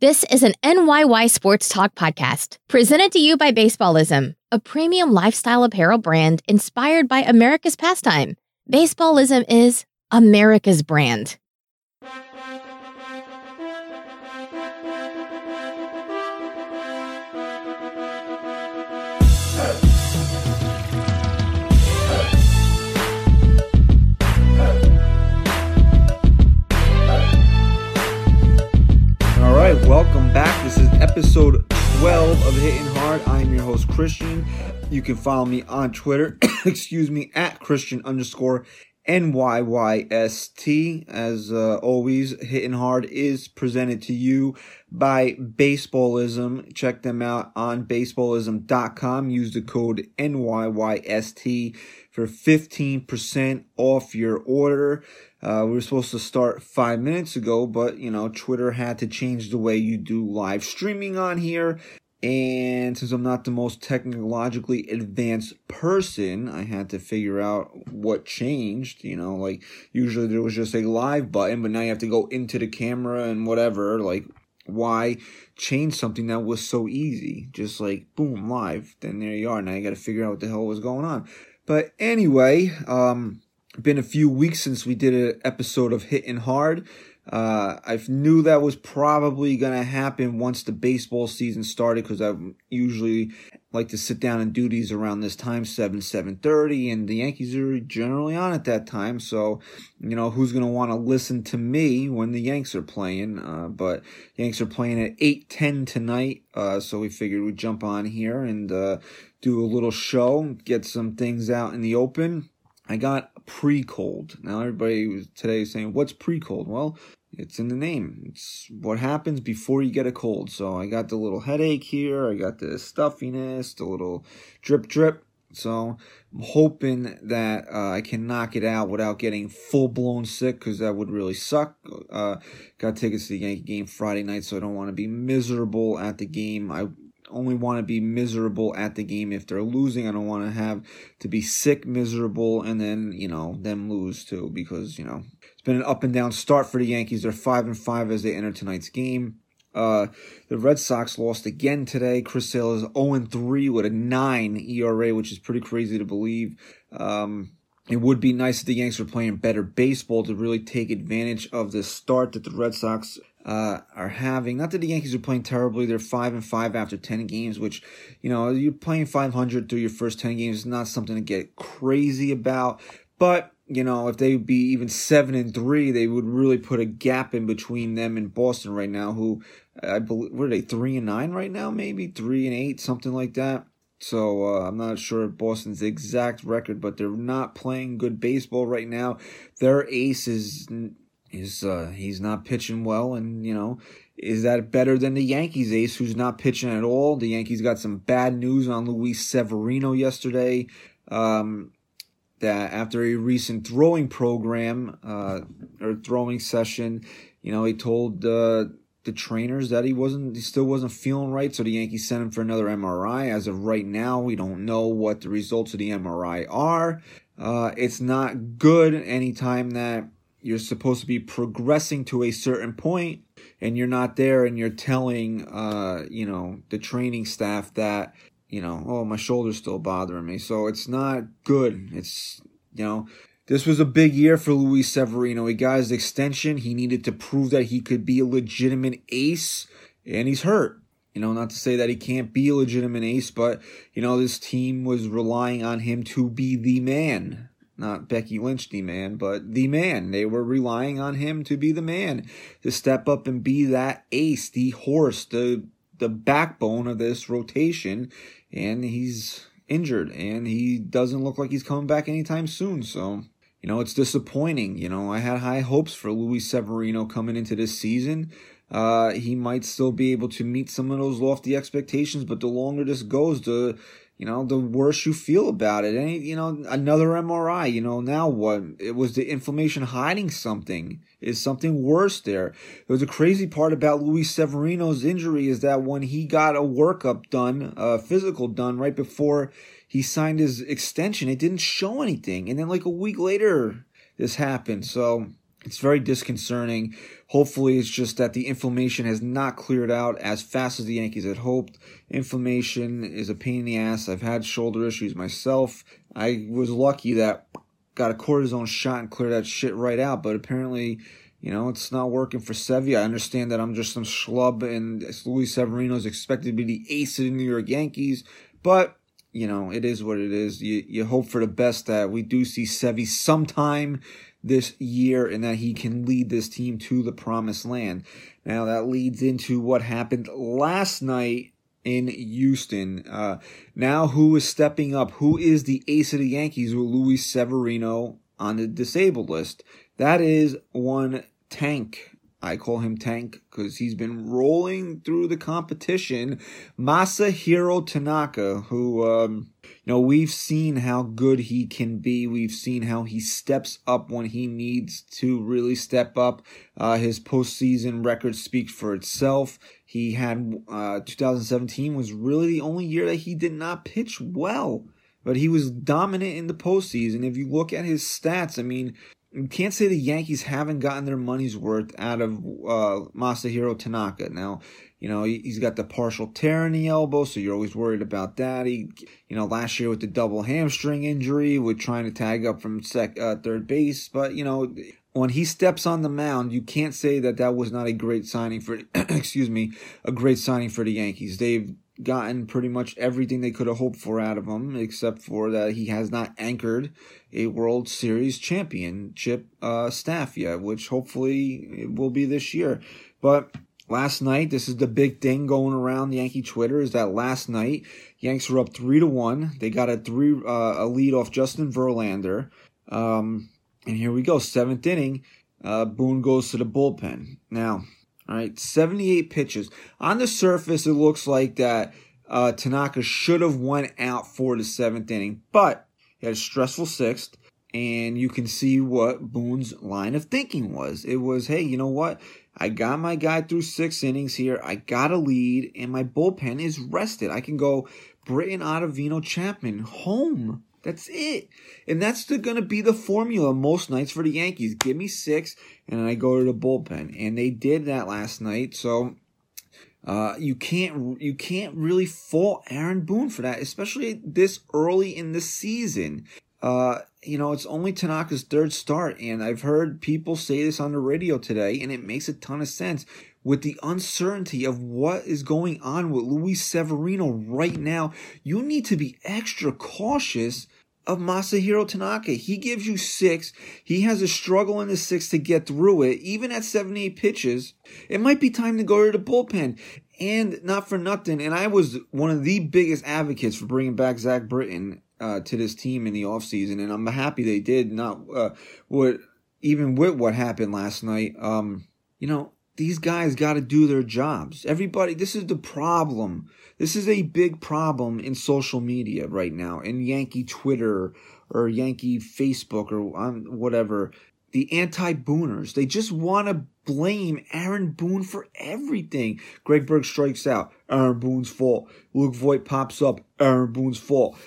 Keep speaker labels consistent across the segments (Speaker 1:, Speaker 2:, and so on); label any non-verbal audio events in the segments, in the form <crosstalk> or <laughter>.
Speaker 1: This is an NYY Sports Talk podcast presented to you by Baseballism, a premium lifestyle apparel brand inspired by America's pastime. Baseballism is America's brand.
Speaker 2: Right, welcome back. This is episode 12 of Hitting Hard. I am your host, Christian. You can follow me on Twitter, <coughs> excuse me, at Christian underscore NYYST. As uh, always, Hitting Hard is presented to you by Baseballism. Check them out on baseballism.com. Use the code NYYST for 15% off your order. Uh, we were supposed to start five minutes ago, but you know, Twitter had to change the way you do live streaming on here. And since I'm not the most technologically advanced person, I had to figure out what changed. You know, like usually there was just a live button, but now you have to go into the camera and whatever. Like, why change something that was so easy? Just like boom, live. Then there you are. Now you got to figure out what the hell was going on. But anyway, um, been a few weeks since we did an episode of Hitting Hard. Uh, I knew that was probably going to happen once the baseball season started because I usually like to sit down and do these around this time, 7, 7.30, and the Yankees are generally on at that time. So, you know, who's going to want to listen to me when the Yanks are playing? Uh, but Yanks are playing at 8.10 tonight, uh, so we figured we'd jump on here and uh, do a little show, get some things out in the open. I got pre-cold. Now everybody today is saying, "What's pre-cold?" Well, it's in the name. It's what happens before you get a cold. So I got the little headache here. I got the stuffiness, the little drip drip. So I'm hoping that uh, I can knock it out without getting full blown sick because that would really suck. Uh, got tickets to the Yankee game Friday night, so I don't want to be miserable at the game. I only want to be miserable at the game if they're losing. I don't want to have to be sick, miserable, and then you know them lose too because you know it's been an up and down start for the Yankees. They're five and five as they enter tonight's game. Uh, the Red Sox lost again today. Chris Sale is 0 3 with a 9 ERA, which is pretty crazy to believe. Um, it would be nice if the Yanks were playing better baseball to really take advantage of this start that the Red Sox uh, are having. Not that the Yankees are playing terribly; they're five and five after ten games, which you know you're playing five hundred through your first ten games is not something to get crazy about. But you know, if they would be even seven and three, they would really put a gap in between them and Boston right now. Who I believe what are they three and nine right now? Maybe three and eight, something like that. So uh, I'm not sure Boston's exact record, but they're not playing good baseball right now. Their ace is is uh, he's not pitching well, and you know is that better than the Yankees ace who's not pitching at all? The Yankees got some bad news on Luis Severino yesterday. Um, that after a recent throwing program uh, or throwing session, you know, he told uh, the trainers that he wasn't, he still wasn't feeling right. So the Yankees sent him for another MRI. As of right now, we don't know what the results of the MRI are. Uh, it's not good anytime that you're supposed to be progressing to a certain point and you're not there and you're telling, uh, you know, the training staff that you know, oh, my shoulder's still bothering me. So it's not good. It's, you know, this was a big year for Luis Severino. He got his extension. He needed to prove that he could be a legitimate ace, and he's hurt. You know, not to say that he can't be a legitimate ace, but, you know, this team was relying on him to be the man. Not Becky Lynch, the man, but the man. They were relying on him to be the man, to step up and be that ace, the horse, the the backbone of this rotation and he's injured and he doesn't look like he's coming back anytime soon. So, you know, it's disappointing. You know, I had high hopes for Luis Severino coming into this season. Uh, he might still be able to meet some of those lofty expectations, but the longer this goes, the you know, the worse you feel about it. And, you know, another MRI, you know, now what? It was the inflammation hiding something. Is something worse there? There was a crazy part about Luis Severino's injury is that when he got a workup done, a physical done right before he signed his extension, it didn't show anything. And then like a week later, this happened. So it's very disconcerting. Hopefully, it's just that the inflammation has not cleared out as fast as the Yankees had hoped. Inflammation is a pain in the ass. I've had shoulder issues myself. I was lucky that got a cortisone shot and cleared that shit right out, but apparently, you know, it's not working for Sevy. I understand that I'm just some schlub and Luis Severino is expected to be the ace of the New York Yankees, but you know, it is what it is. You you hope for the best that we do see Sevy sometime this year and that he can lead this team to the promised land. Now that leads into what happened last night in Houston. Uh, now who is stepping up? Who is the ace of the Yankees with Luis Severino on the disabled list? That is one Tank I call him Tank because he's been rolling through the competition. Masahiro Tanaka, who, um, you know, we've seen how good he can be. We've seen how he steps up when he needs to really step up. Uh, his postseason record speaks for itself. He had, uh, 2017 was really the only year that he did not pitch well but he was dominant in the postseason. If you look at his stats, I mean, you can't say the Yankees haven't gotten their money's worth out of uh, Masahiro Tanaka. Now, you know, he's got the partial tear in the elbow, so you're always worried about that. He, you know, last year with the double hamstring injury, with trying to tag up from sec, uh, third base, but you know, when he steps on the mound, you can't say that that was not a great signing for, <clears throat> excuse me, a great signing for the Yankees. They've gotten pretty much everything they could have hoped for out of him, except for that he has not anchored a World Series championship uh, staff yet, which hopefully will be this year. But last night, this is the big thing going around Yankee Twitter is that last night Yanks were up three to one. They got a three uh, a lead off Justin Verlander, um, and here we go, seventh inning. Uh, Boone goes to the bullpen now. All right, 78 pitches. On the surface, it looks like that uh, Tanaka should have went out for the seventh inning, but he had a stressful sixth, and you can see what Boone's line of thinking was. It was, hey, you know what? I got my guy through six innings here. I got a lead, and my bullpen is rested. I can go Britton, Ottavino, Chapman home. That's it. And that's going to be the formula most nights for the Yankees. Give me six, and I go to the bullpen. And they did that last night. So uh, you can't you can't really fault Aaron Boone for that, especially this early in the season. Uh, you know, it's only Tanaka's third start, and I've heard people say this on the radio today, and it makes a ton of sense with the uncertainty of what is going on with Luis Severino right now, you need to be extra cautious of Masahiro Tanaka. He gives you six. He has a struggle in the six to get through it. Even at 78 pitches, it might be time to go to the bullpen. And not for nothing, and I was one of the biggest advocates for bringing back Zach Britton uh, to this team in the offseason, and I'm happy they did. Not uh, what even with what happened last night. Um, you know, these guys got to do their jobs. Everybody, this is the problem. This is a big problem in social media right now, in Yankee Twitter or Yankee Facebook or on whatever. The anti Booners, they just want to blame Aaron Boone for everything. Greg Bird strikes out. Aaron Boone's fault. Luke Voit pops up. Aaron Boone's fault.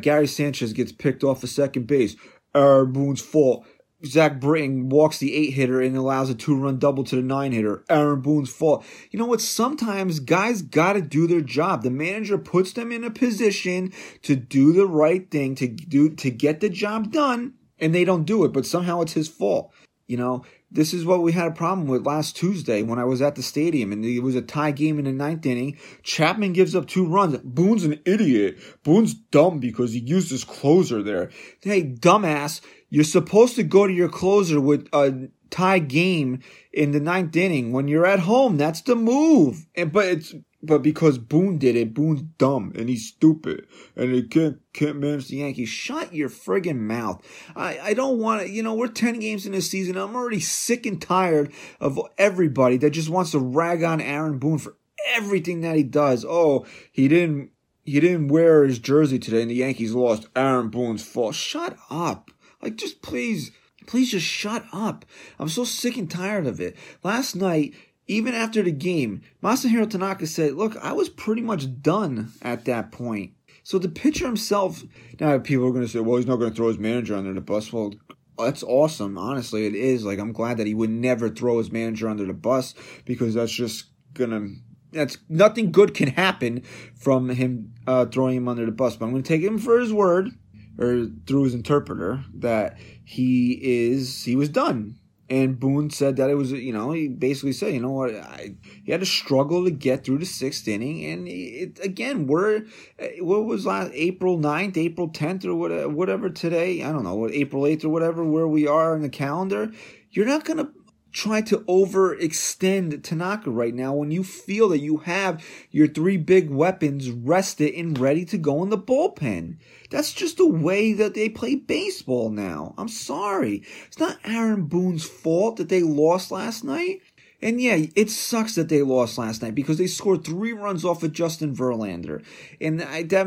Speaker 2: Gary Sanchez gets picked off the second base. Aaron Boone's fault. Zach Britton walks the eight hitter and allows a two run double to the nine hitter. Aaron Boone's fault. You know what? Sometimes guys got to do their job. The manager puts them in a position to do the right thing, to do, to get the job done, and they don't do it, but somehow it's his fault. You know, this is what we had a problem with last Tuesday when I was at the stadium and it was a tie game in the ninth inning. Chapman gives up two runs. Boone's an idiot. Boone's dumb because he used his closer there. Hey, dumbass, you're supposed to go to your closer with a tie game in the ninth inning when you're at home. That's the move. And but it's but because Boone did it, Boone's dumb and he's stupid and he can't can't manage the Yankees. Shut your friggin' mouth. I, I don't want to, you know, we're 10 games in this season. I'm already sick and tired of everybody that just wants to rag on Aaron Boone for everything that he does. Oh, he didn't he didn't wear his jersey today and the Yankees lost. Aaron Boone's fault. Shut up. Like, just please, please just shut up. I'm so sick and tired of it. Last night, even after the game, Masahiro Tanaka said, look, I was pretty much done at that point. So the pitcher himself, now people are going to say, well, he's not going to throw his manager under the bus. Well, that's awesome. Honestly, it is. Like I'm glad that he would never throw his manager under the bus because that's just gonna that's nothing good can happen from him uh, throwing him under the bus. But I'm going to take him for his word, or through his interpreter, that he is he was done. And Boone said that it was, you know, he basically said, you know what, I, he had to struggle to get through the sixth inning. And it, again, we're, eh, what was last, April 9th, April 10th, or whatever, whatever today? I don't know, April 8th or whatever, where we are in the calendar. You're not going to try to overextend Tanaka right now when you feel that you have your three big weapons rested and ready to go in the bullpen. That's just the way that they play baseball now. I'm sorry. It's not Aaron Boone's fault that they lost last night. And yeah, it sucks that they lost last night because they scored three runs off of Justin Verlander. And I, that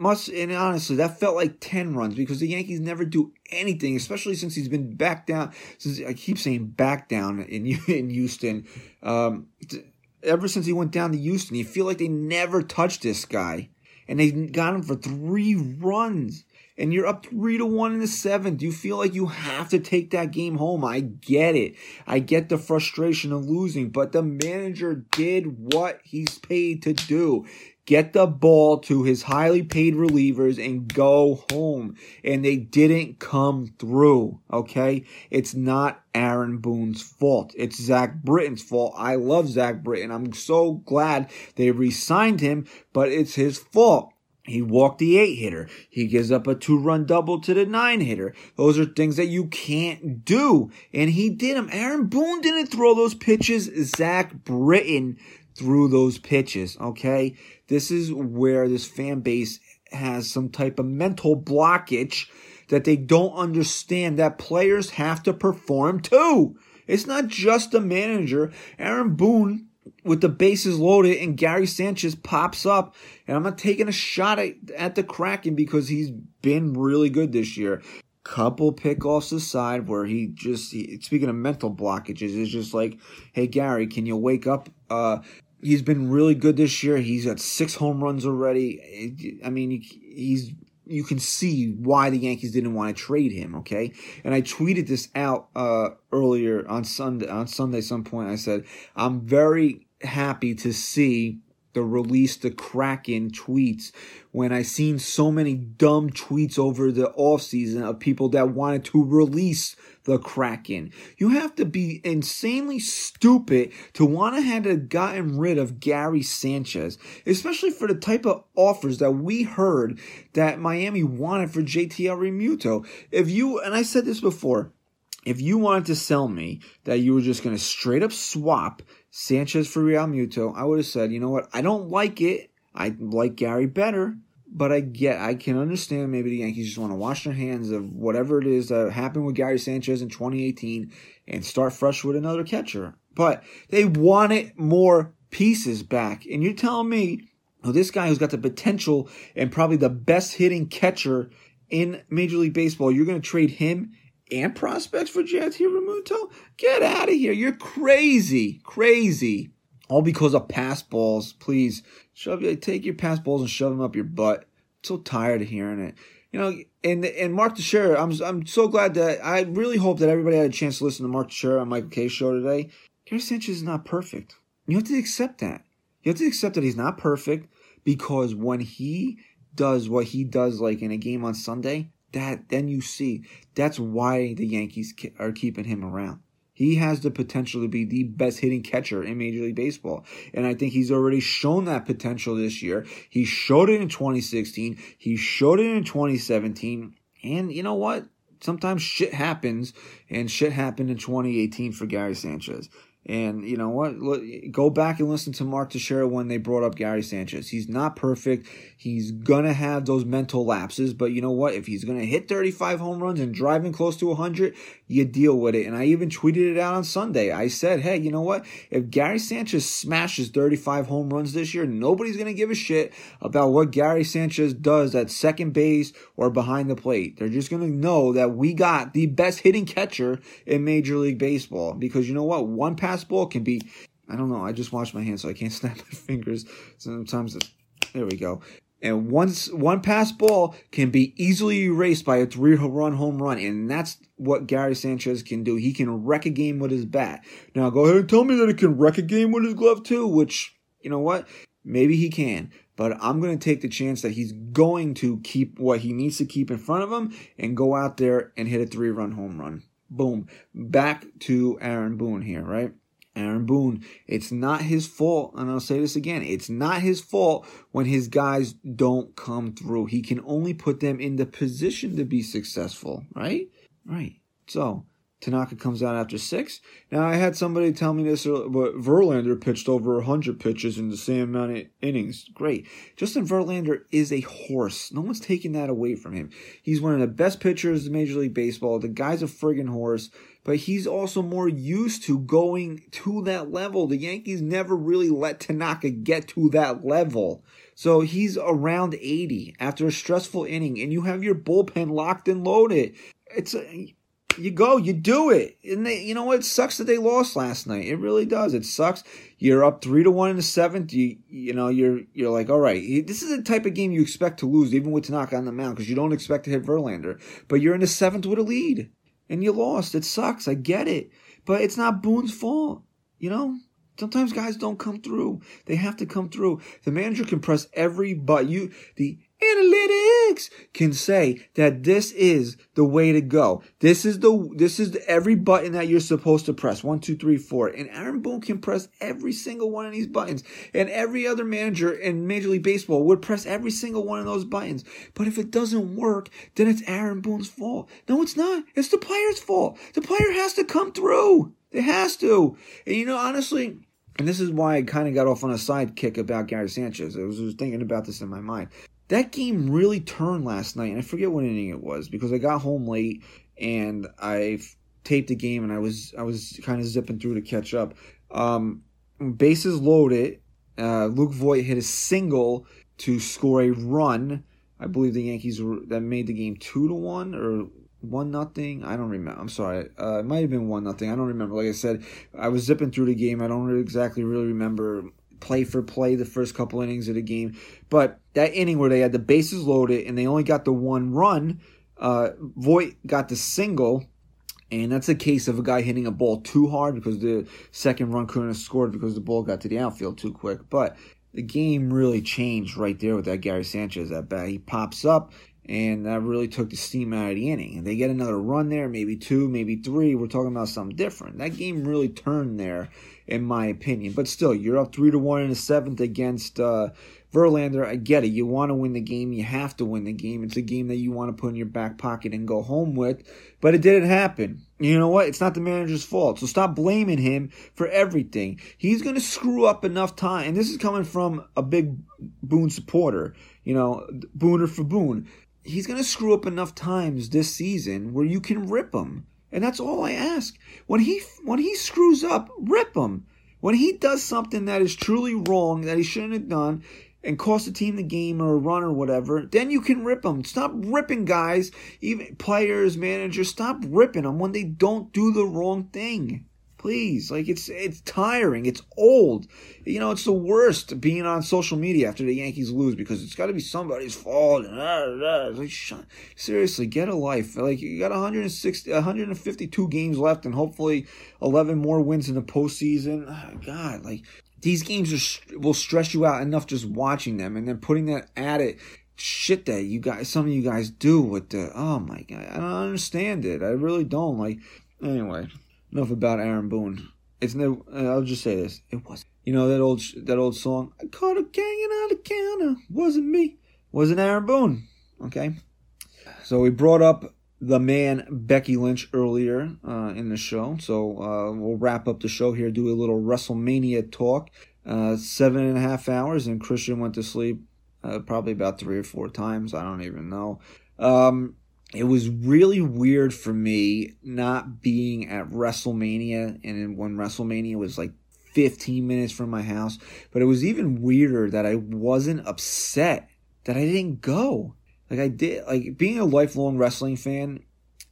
Speaker 2: must and honestly that felt like 10 runs because the yankees never do anything especially since he's been back down since i keep saying back down in <laughs> in houston um, ever since he went down to houston you feel like they never touched this guy and they got him for three runs and you're up three to one in the seventh. You feel like you have to take that game home. I get it. I get the frustration of losing, but the manager did what he's paid to do get the ball to his highly paid relievers and go home. And they didn't come through. Okay. It's not Aaron Boone's fault. It's Zach Britton's fault. I love Zach Britton. I'm so glad they re-signed him, but it's his fault. He walked the eight hitter. He gives up a two run double to the nine hitter. Those are things that you can't do. And he did them. Aaron Boone didn't throw those pitches. Zach Britton threw those pitches. Okay. This is where this fan base has some type of mental blockage that they don't understand that players have to perform too. It's not just the manager. Aaron Boone with the bases loaded and Gary Sanchez pops up and I'm not taking a shot at, at the Kraken because he's been really good this year. Couple pickoffs aside where he just, he, speaking of mental blockages, is just like, hey Gary, can you wake up? Uh, He's been really good this year. He's got six home runs already. I mean, he's you can see why the Yankees didn't want to trade him. Okay, and I tweeted this out uh, earlier on Sunday. On Sunday, some point, I said I'm very happy to see the release the Kraken tweets when I seen so many dumb tweets over the offseason of people that wanted to release the Kraken. You have to be insanely stupid to want to have gotten rid of Gary Sanchez, especially for the type of offers that we heard that Miami wanted for JT Realmuto. If you and I said this before, if you wanted to sell me that you were just going to straight up swap Sanchez for Realmuto, I would have said, you know what, I don't like it. I like Gary better, but I get, I can understand maybe the Yankees just want to wash their hands of whatever it is that happened with Gary Sanchez in 2018 and start fresh with another catcher. But they wanted more pieces back. And you're telling me, this guy who's got the potential and probably the best hitting catcher in Major League Baseball, you're going to trade him and prospects for JT Realmuto? Get out of here. You're crazy. Crazy. All because of pass balls. Please shove take your pass balls and shove them up your butt. I'm so tired of hearing it. You know, and and Mark Teixeira, I'm I'm so glad that I really hope that everybody had a chance to listen to Mark Teixeira on Michael Kay show today. Gary Sanchez is not perfect. You have to accept that. You have to accept that he's not perfect because when he does what he does, like in a game on Sunday, that then you see that's why the Yankees are keeping him around. He has the potential to be the best hitting catcher in Major League Baseball. And I think he's already shown that potential this year. He showed it in 2016. He showed it in 2017. And you know what? Sometimes shit happens, and shit happened in 2018 for Gary Sanchez. And you know what? Go back and listen to Mark Teixeira when they brought up Gary Sanchez. He's not perfect. He's gonna have those mental lapses, but you know what? If he's gonna hit 35 home runs and driving close to 100, you deal with it. And I even tweeted it out on Sunday. I said, hey, you know what? If Gary Sanchez smashes 35 home runs this year, nobody's gonna give a shit about what Gary Sanchez does at second base or behind the plate. They're just gonna know that we got the best hitting catcher in Major League Baseball because you know what? One pass pass ball can be, I don't know, I just washed my hands so I can't <laughs> snap my fingers. Sometimes, there we go. And once one pass ball can be easily erased by a three run home run. And that's what Gary Sanchez can do. He can wreck a game with his bat. Now go ahead and tell me that he can wreck a game with his glove too, which, you know what? Maybe he can. But I'm going to take the chance that he's going to keep what he needs to keep in front of him and go out there and hit a three run home run. Boom. Back to Aaron Boone here, right? Aaron Boone, it's not his fault, and I'll say this again, it's not his fault when his guys don't come through. He can only put them in the position to be successful, right? Right. So, Tanaka comes out after six. Now, I had somebody tell me this, uh, but Verlander pitched over 100 pitches in the same amount of innings. Great. Justin Verlander is a horse. No one's taking that away from him. He's one of the best pitchers in Major League Baseball. The guy's a friggin' horse, but he's also more used to going to that level. The Yankees never really let Tanaka get to that level. So he's around 80 after a stressful inning, and you have your bullpen locked and loaded. It's a you go, you do it. And they, you know what? It sucks that they lost last night. It really does. It sucks. You're up three to one in the seventh. You, you know, you're, you're like, all right, this is the type of game you expect to lose, even with Tanaka on the mound, because you don't expect to hit Verlander. But you're in the seventh with a lead, and you lost. It sucks. I get it, but it's not Boone's fault. You know, sometimes guys don't come through. They have to come through. The manager can press every but you the analytics can say that this is the way to go. This is the this is the, every button that you're supposed to press. One, two, three, four. And Aaron Boone can press every single one of these buttons. And every other manager in Major League Baseball would press every single one of those buttons. But if it doesn't work, then it's Aaron Boone's fault. No, it's not. It's the player's fault. The player has to come through. It has to. And you know, honestly, and this is why I kind of got off on a side kick about Gary Sanchez. I was, was thinking about this in my mind that game really turned last night, and I forget what inning it was because I got home late and I taped the game and I was I was kind of zipping through to catch up. Um, bases loaded. Uh, Luke Voit hit a single to score a run. I believe the Yankees were, that made the game two to one or one nothing. I don't remember. I'm sorry. Uh, it might have been one nothing. I don't remember. Like I said, I was zipping through the game. I don't exactly really remember play for play the first couple innings of the game. But that inning where they had the bases loaded and they only got the one run, uh, Voit got the single. And that's a case of a guy hitting a ball too hard because the second run couldn't have scored because the ball got to the outfield too quick. But the game really changed right there with that Gary Sanchez at bat. He pops up, and that really took the steam out of the inning. And they get another run there, maybe two, maybe three. We're talking about something different. That game really turned there, in my opinion. But still, you're up three to one in the seventh against uh, Verlander. I get it. You want to win the game. You have to win the game. It's a game that you want to put in your back pocket and go home with. But it didn't happen. You know what? It's not the manager's fault. So stop blaming him for everything. He's going to screw up enough time. And this is coming from a big Boone supporter. You know, Booner for Boone he's going to screw up enough times this season where you can rip him. And that's all I ask. When he when he screws up, rip him. When he does something that is truly wrong that he shouldn't have done and cost the team the game or a run or whatever, then you can rip them. Stop ripping guys, even players, managers. Stop ripping them when they don't do the wrong thing. Please, like it's it's tiring. It's old. You know, it's the worst being on social media after the Yankees lose because it's got to be somebody's fault. Like, seriously, get a life. Like you got 160, 152 games left, and hopefully 11 more wins in the postseason. Ah, god, like these games are, will stress you out enough just watching them, and then putting that at it shit that you guys, some of you guys do with the, oh my god, I don't understand it. I really don't. Like, anyway, enough about Aaron Boone. It's no. I'll just say this. It was. You know that old that old song. I caught a ganging on the counter. Wasn't me. Wasn't Aaron Boone. Okay. So we brought up the man Becky Lynch earlier uh, in the show. So uh, we'll wrap up the show here. Do a little WrestleMania talk. Uh, seven and a half hours, and Christian went to sleep uh, probably about three or four times. I don't even know. Um, it was really weird for me not being at WrestleMania and when WrestleMania was like 15 minutes from my house. But it was even weirder that I wasn't upset that I didn't go. Like I did, like being a lifelong wrestling fan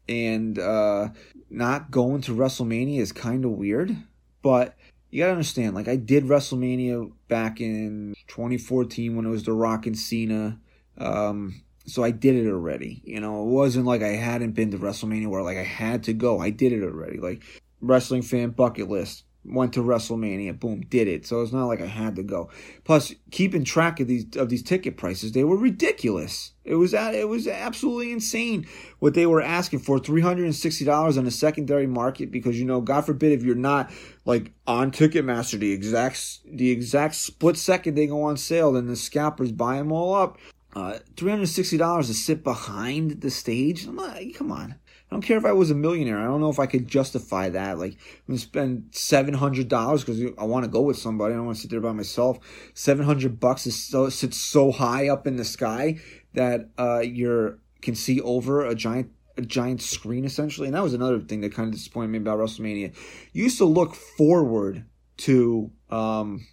Speaker 2: and uh, not going to WrestleMania is kind of weird. But you gotta understand, like I did WrestleMania back in 2014 when it was The Rock and Cena Um, so I did it already. You know, it wasn't like I hadn't been to WrestleMania where like I had to go. I did it already. Like wrestling fan bucket list. Went to WrestleMania, boom, did it. So it's not like I had to go. Plus, keeping track of these of these ticket prices, they were ridiculous. It was it was absolutely insane what they were asking for three hundred and sixty dollars on the secondary market because you know, God forbid, if you're not like on Ticketmaster, the exact the exact split second they go on sale, then the scalpers buy them all up. Uh, $360 to sit behind the stage? I'm not, come on. I don't care if I was a millionaire. I don't know if I could justify that. Like, I'm gonna spend seven hundred dollars because I want to go with somebody. I don't want to sit there by myself. Seven hundred bucks is so sits so high up in the sky that uh, you can see over a giant a giant screen essentially. And that was another thing that kind of disappointed me about WrestleMania. You used to look forward to um,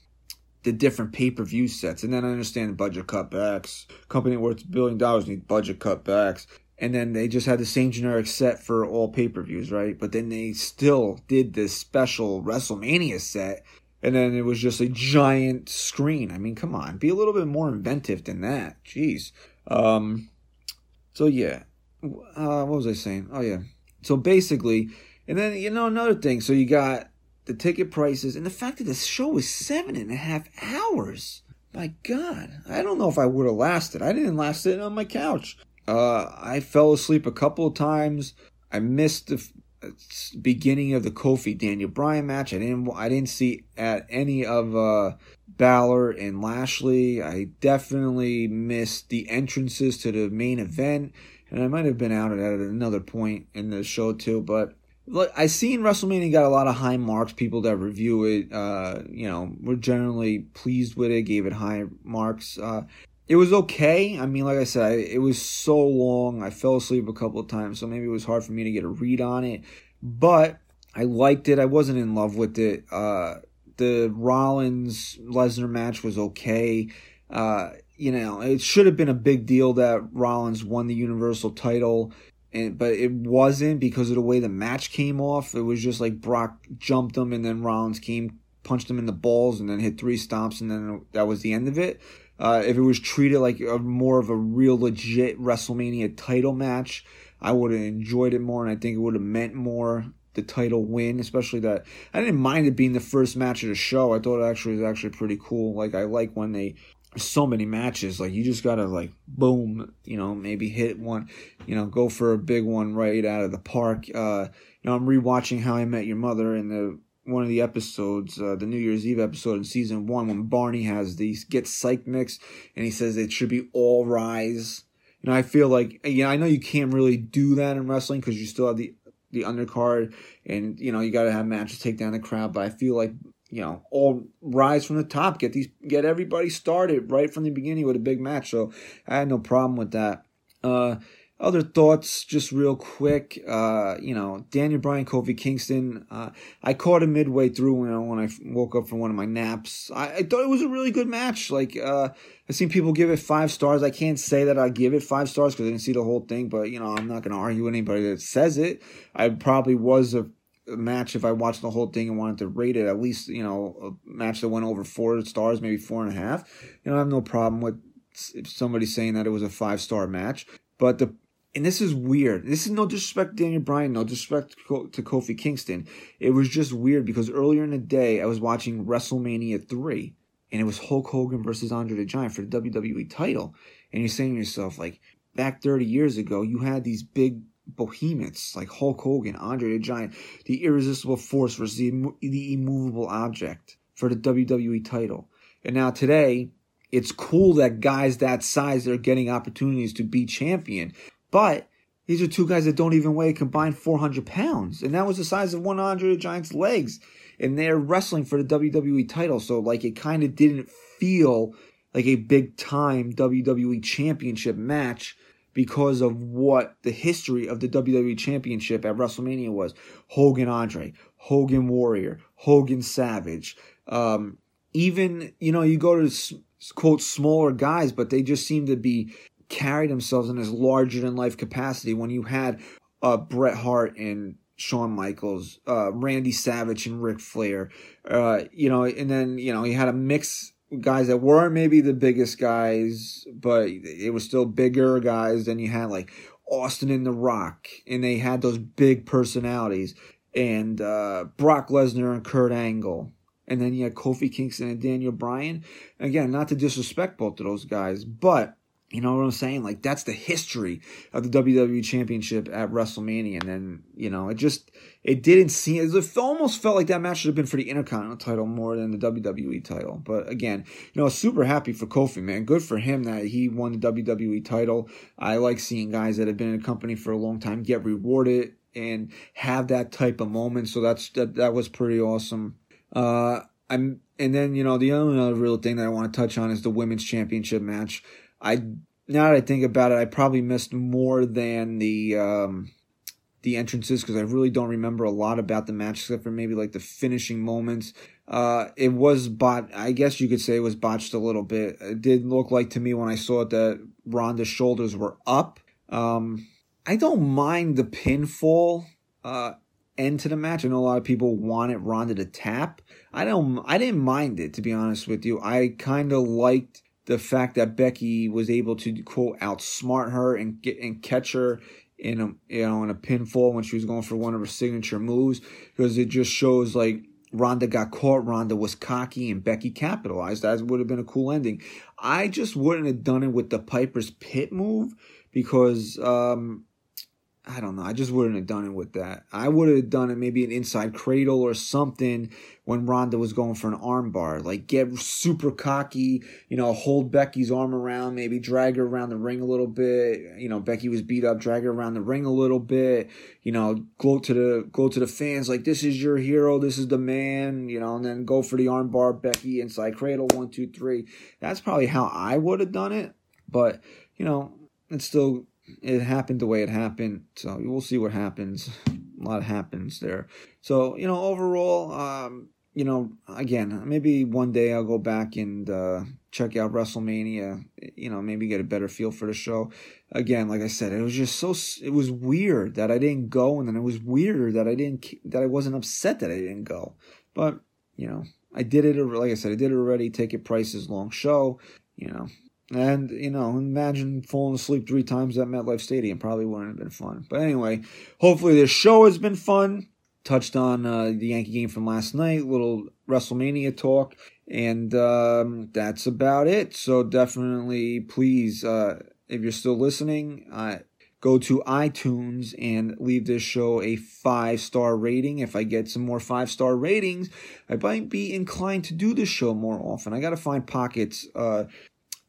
Speaker 2: the different pay per view sets, and then I understand budget cutbacks. Company worth a billion dollars need budget cutbacks and then they just had the same generic set for all pay per views, right? But then they still did this special WrestleMania set, and then it was just a giant screen. I mean, come on, be a little bit more inventive than that. Jeez. Um, so yeah, uh, what was I saying? Oh yeah. So basically, and then you know another thing. So you got the ticket prices and the fact that the show was seven and a half hours. My God, I don't know if I would have lasted. I didn't last it on my couch. Uh, I fell asleep a couple of times. I missed the beginning of the Kofi Daniel Bryan match. I didn't I didn't see at any of uh, Balor and Lashley. I definitely missed the entrances to the main event, and I might have been out at another point in the show too. But look, I seen WrestleMania got a lot of high marks. People that review it, uh, you know, were generally pleased with it, gave it high marks. Uh, it was okay. I mean, like I said, it was so long. I fell asleep a couple of times, so maybe it was hard for me to get a read on it. But I liked it. I wasn't in love with it. Uh, the Rollins Lesnar match was okay. Uh, you know, it should have been a big deal that Rollins won the Universal title, and but it wasn't because of the way the match came off. It was just like Brock jumped him, and then Rollins came, punched him in the balls, and then hit three stomps, and then that was the end of it. Uh, if it was treated like a, more of a real legit WrestleMania title match, I would have enjoyed it more, and I think it would have meant more the title win, especially that I didn't mind it being the first match of the show. I thought it actually was actually pretty cool. Like I like when they so many matches like you just gotta like boom you know maybe hit one you know go for a big one right out of the park uh you know i'm rewatching how i met your mother and the one of the episodes, uh, the New Year's Eve episode in season one, when Barney has these get psych mix and he says it should be all rise. You know, I feel like, yeah, I know you can't really do that in wrestling because you still have the, the undercard and, you know, you got to have matches take down the crowd, but I feel like, you know, all rise from the top, get these, get everybody started right from the beginning with a big match. So I had no problem with that. Uh, other thoughts, just real quick. Uh, you know, Daniel Bryan, Kofi Kingston. Uh, I caught him midway through when I, when I woke up from one of my naps. I, I thought it was a really good match. Like, uh, I've seen people give it five stars. I can't say that I give it five stars because I didn't see the whole thing, but you know, I'm not going to argue with anybody that says it. I probably was a, a match if I watched the whole thing and wanted to rate it at least, you know, a match that went over four stars, maybe four and a half. You know, I have no problem with somebody saying that it was a five star match. But the and this is weird. This is no disrespect to Daniel Bryan, no disrespect to Kofi Kingston. It was just weird because earlier in the day I was watching WrestleMania 3 and it was Hulk Hogan versus Andre the Giant for the WWE title. And you're saying to yourself, like, back 30 years ago, you had these big behemoths like Hulk Hogan, Andre the Giant, the irresistible force versus the, the immovable object for the WWE title. And now today, it's cool that guys that size are getting opportunities to be champion. But these are two guys that don't even weigh combined 400 pounds. And that was the size of one Andre the Giant's legs. And they're wrestling for the WWE title. So, like, it kind of didn't feel like a big time WWE championship match because of what the history of the WWE championship at WrestleMania was. Hogan Andre, Hogan Warrior, Hogan Savage. Um, even, you know, you go to quote smaller guys, but they just seem to be carry themselves in this larger than life capacity when you had uh, Bret Hart and Shawn Michaels, uh, Randy Savage and Ric Flair, uh, you know, and then, you know, he had a mix guys that weren't maybe the biggest guys, but it was still bigger guys. Then you had like Austin and The Rock, and they had those big personalities, and uh, Brock Lesnar and Kurt Angle. And then you had Kofi Kingston and Daniel Bryan. Again, not to disrespect both of those guys, but you know what I'm saying? Like that's the history of the WWE Championship at WrestleMania, and then you know it just it didn't seem it almost felt like that match should have been for the Intercontinental title more than the WWE title. But again, you know, super happy for Kofi, man. Good for him that he won the WWE title. I like seeing guys that have been in a company for a long time get rewarded and have that type of moment. So that's that that was pretty awesome. Uh, I'm and then you know the only other real thing that I want to touch on is the women's championship match. I now that I think about it, I probably missed more than the um, the entrances because I really don't remember a lot about the match except for maybe like the finishing moments. Uh, it was bot. I guess you could say it was botched a little bit. It did look like to me when I saw it that Ronda's shoulders were up. Um, I don't mind the pinfall uh, end to the match. I know a lot of people wanted Ronda to tap. I don't. I didn't mind it to be honest with you. I kind of liked the fact that Becky was able to quote outsmart her and get and catch her in a you know in a pinfall when she was going for one of her signature moves because it just shows like Ronda got caught, Ronda was cocky, and Becky capitalized. That would have been a cool ending. I just wouldn't have done it with the Piper's Pit move because um, I don't know. I just wouldn't have done it with that. I would have done it maybe an inside cradle or something when Ronda was going for an armbar. Like get super cocky, you know, hold Becky's arm around, maybe drag her around the ring a little bit. You know, Becky was beat up, drag her around the ring a little bit. You know, go to the go to the fans like this is your hero, this is the man. You know, and then go for the armbar, Becky inside cradle, one, two, three. That's probably how I would have done it. But you know, it's still it happened the way it happened. So we'll see what happens. A lot happens there. So you know, overall, um, you know, again, maybe one day I'll go back and uh, check out WrestleMania. You know, maybe get a better feel for the show. Again, like I said, it was just so it was weird that I didn't go, and then it was weirder that I didn't that I wasn't upset that I didn't go. But you know, I did it. Like I said, I did it already. Ticket prices, long show. You know, and, you know, imagine falling asleep three times at MetLife Stadium. Probably wouldn't have been fun. But anyway, hopefully this show has been fun. Touched on uh, the Yankee game from last night, little WrestleMania talk. And um, that's about it. So definitely, please, uh, if you're still listening, uh, go to iTunes and leave this show a five star rating. If I get some more five star ratings, I might be inclined to do this show more often. I got to find pockets uh,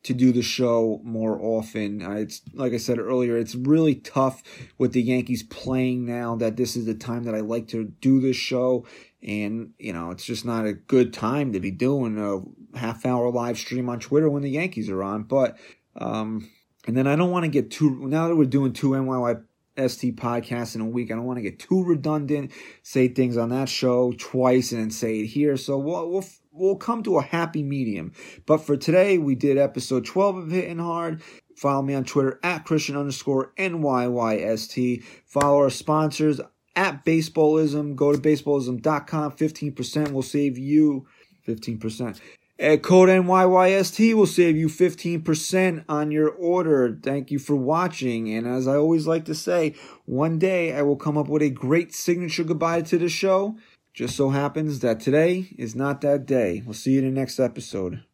Speaker 2: to do the show more often. Uh, it's like I said earlier, it's really tough with the Yankees playing now that this is the time that I like to do this show. And, you know, it's just not a good time to be doing a half hour live stream on Twitter when the Yankees are on. But, um, and then I don't want to get too, now that we're doing two NYY ST podcasts in a week. I don't want to get too redundant, say things on that show twice and then say it here. So we'll, we'll we'll come to a happy medium. But for today, we did episode 12 of Hitting Hard. Follow me on Twitter at Christian underscore NYYST. Follow our sponsors at Baseballism. Go to baseballism.com. 15% will save you 15%. At code NYYST will save you 15% on your order. Thank you for watching. And as I always like to say, one day I will come up with a great signature goodbye to the show. Just so happens that today is not that day. We'll see you in the next episode.